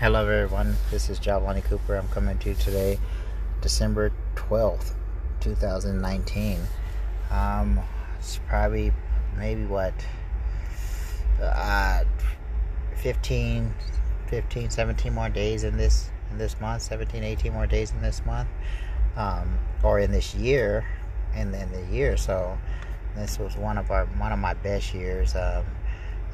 Hello, everyone. This is Giovanni Cooper. I'm coming to you today, December 12th, 2019. Um, it's probably maybe what, uh, 15, 15, 17 more days in this in this month, 17, 18 more days in this month, um, or in this year, and then the year. So this was one of our one of my best years. Um,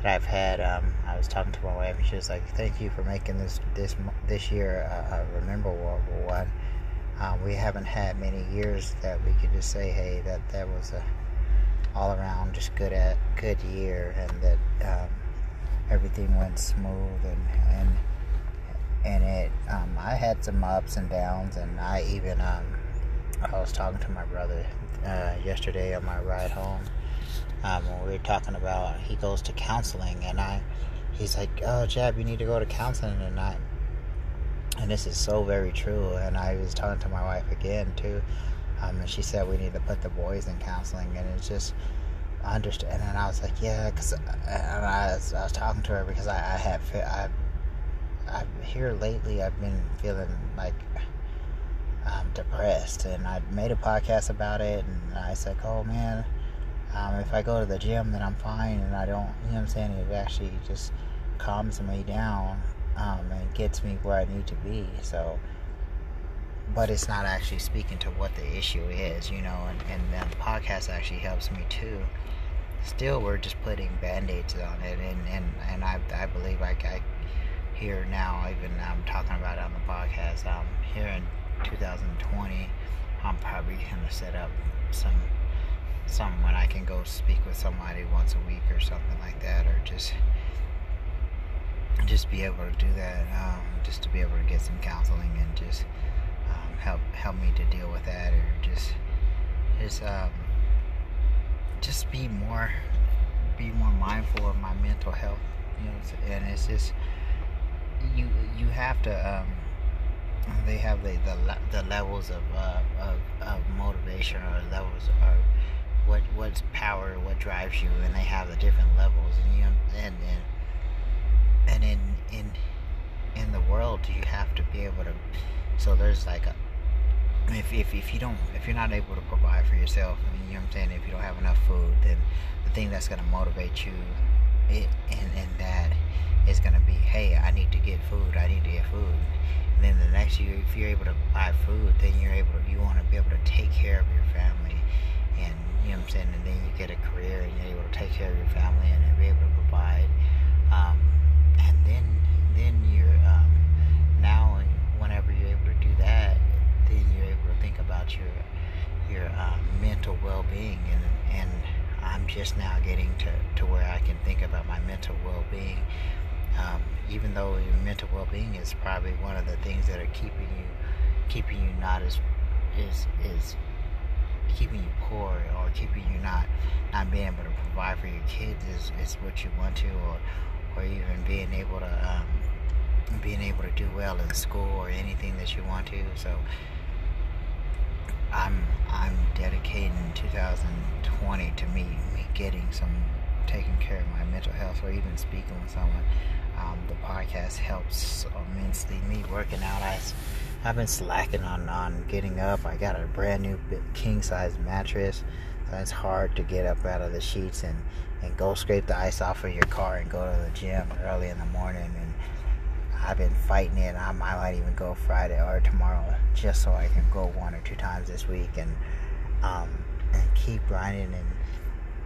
that I've had. Um, I was talking to my wife, and she was like, "Thank you for making this this this year a, a rememberable one." Um, we haven't had many years that we could just say, "Hey, that that was a all around just good at good year," and that um, everything went smooth and and and it. Um, I had some ups and downs, and I even um, I was talking to my brother uh, yesterday on my ride home um, when we were talking about he goes to counseling and I he's like oh Jeb you need to go to counseling I and this is so very true and I was talking to my wife again too. Um, and she said we need to put the boys in counseling and it's just understand and I was like yeah because and I was, I was talking to her because I, I I I here lately I've been feeling like I'm depressed and I made a podcast about it and I said oh man um, if I go to the gym, then I'm fine, and I don't, you know what I'm saying? It actually just calms me down um, and gets me where I need to be. So, but it's not actually speaking to what the issue is, you know, and, and the podcast actually helps me too. Still, we're just putting band aids on it, and, and, and I, I believe I, I here now, even I'm talking about it on the podcast, um, here in 2020, I'm probably going to set up some something when I can go speak with somebody once a week or something like that, or just just be able to do that, um, just to be able to get some counseling and just um, help help me to deal with that, or just just um, just be more be more mindful of my mental health, you know, and it's just you you have to. Um, they have the, the, the levels of, uh, of, of motivation or levels of what what's power, what drives you, and they have the different levels, and you and and, and in in in the world, you have to be able to. So there's like a if, if, if you don't if you're not able to provide for yourself I mean, you know what I'm saying if you don't have enough food then the thing that's going to motivate you it and, and that is going to be hey I need to get food I need to get food and then the next year if you're able to buy food then you're able to you want to be able to take care of your family and you know what I'm saying, and then you get a career and you're able to take care of your family and be able to provide. Um, and then then you're um, now whenever you're able to do that, then you're able to think about your your um, mental well-being and and I'm just now getting to, to where I can think about my mental well-being. Um, even though your mental well-being is probably one of the things that are keeping you keeping you not as is is keeping you poor or keeping you not not being able to provide for your kids is, is what you want to or or even being able to um, being able to do well in school or anything that you want to. So I'm I'm dedicating 2020 to me me getting some taking care of my mental health or even speaking with someone. Um, the podcast helps immensely. Me working out I I've been slacking on, on getting up. I got a brand new king size mattress. So it's hard to get up out of the sheets and, and go scrape the ice off of your car and go to the gym early in the morning. And I've been fighting it. I might even go Friday or tomorrow just so I can go one or two times this week and um, and keep grinding and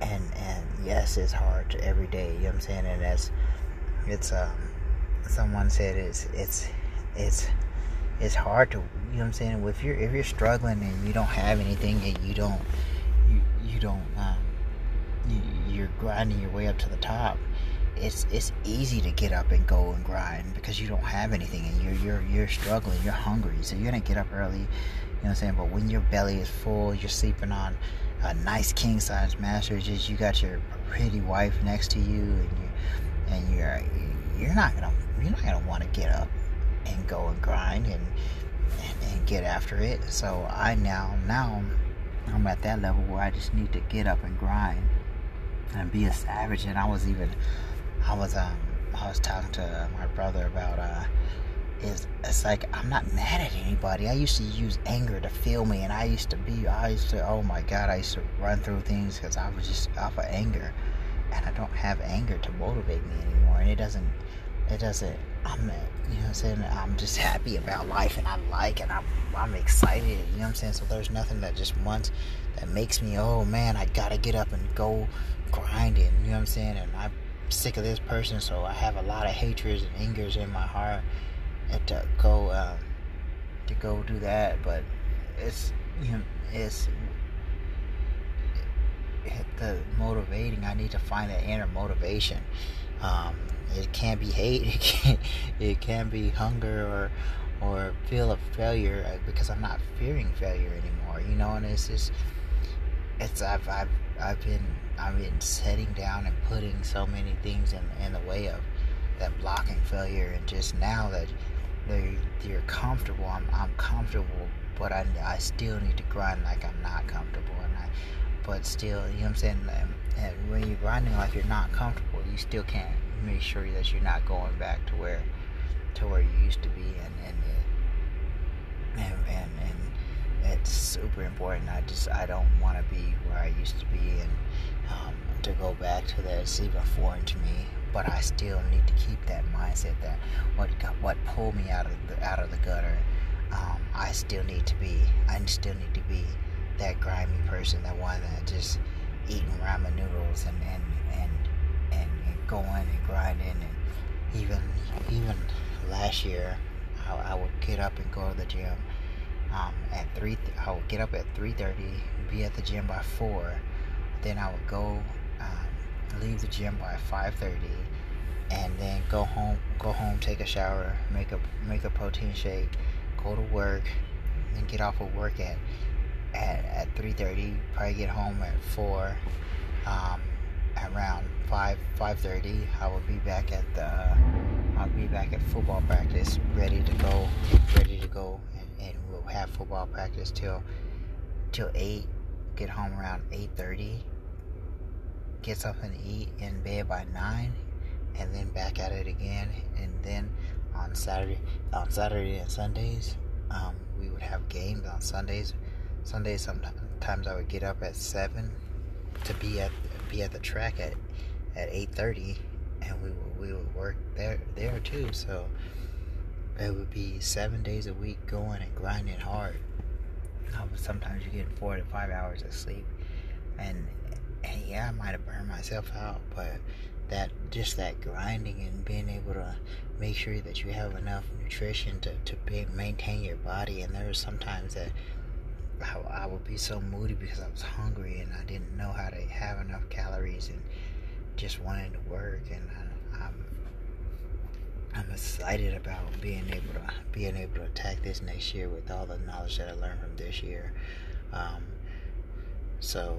and and yes, it's hard every day. You know what I'm saying? And it's um, someone said it's it's it's it's hard to you know what I'm saying? If you're if you're struggling and you don't have anything and you don't you you don't um, you, you're grinding your way up to the top it's it's easy to get up and go and grind because you don't have anything and you're you're you're struggling you're hungry. So you're gonna get up early you know what I'm saying? But when your belly is full you're sleeping on a nice king size mattress you got your pretty wife next to you and you and you're you're not gonna you're not gonna want to get up and go and grind and, and, and get after it. So I now now I'm at that level where I just need to get up and grind and be a savage. And I was even I was um I was talking to my brother about uh is it's like I'm not mad at anybody. I used to use anger to feel me, and I used to be, I used to, oh my God, I used to run through things because I was just off of anger, and I don't have anger to motivate me anymore, and it doesn't, it doesn't. I'm, you know, what I'm saying I'm just happy about life, and I like, and I'm, I'm excited. You know what I'm saying? So there's nothing that just once that makes me, oh man, I gotta get up and go grinding. You know what I'm saying? And I'm sick of this person, so I have a lot of hatreds and angers in my heart and to go um, to go do that. But it's you know it's it, the motivating. I need to find that inner motivation. Um, it can't be hate. It can it can be hunger or or feel of failure uh, because I'm not fearing failure anymore. You know, and it's just it's I've I've I've been I've been setting down and putting so many things in in the way of that blocking failure, and just now that they're, they're comfortable, I'm I'm comfortable, but I I still need to grind like I'm not comfortable, and I but still, you know what I'm saying. And when you're grinding like you're not comfortable, you still can't make sure that you're not going back to where to where you used to be, and and and and, and it's super important. I just I don't want to be where I used to be, and um, to go back to that is even foreign to me. But I still need to keep that mindset that what what pulled me out of the out of the gutter. Um, I still need to be. I still need to be that grimy person, that one that just eating ramen noodles and and and and, and going and grinding and even even last year I, I would get up and go to the gym um, at three. I would get up at three thirty, be at the gym by four. Then I would go, um, leave the gym by five thirty, and then go home. Go home, take a shower, make a make a protein shake, go to work, and get off of work at at at three thirty. Probably get home at four. Um, around five five thirty, I will be back at the. I'll be back at football practice, ready to go, ready to go and we'll have football practice till till eight. Get home around eight thirty. Get something to eat in bed by nine, and then back at it again. And then on Saturday, on Saturday and Sundays, um, we would have games on Sundays. Sundays sometimes I would get up at seven to be at be at the track at at eight thirty, and we would, we would work there there too. So it would be seven days a week going and grinding hard. Sometimes you get four to five hours of sleep, and, and yeah, I might have burned myself out, but that just that grinding and being able to make sure that you have enough nutrition to to be, maintain your body. And there was sometimes that I, I would be so moody because I was hungry and I didn't know how to have enough calories and just wanted to work and I, I'm I'm excited about being able to being able to attack this next year with all the knowledge that I learned from this year. Um, so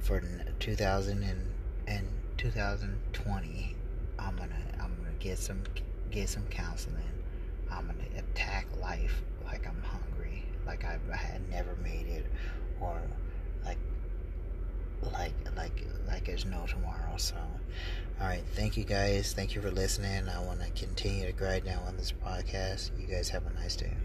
for 2000 and, and 2020, I'm gonna I'm gonna get some get some counseling. I'm gonna attack life like I'm hungry, like I, had never made it, or like like like like there's no tomorrow. So, all right, thank you guys. Thank you for listening. I want to continue to grind down on this podcast. You guys have a nice day.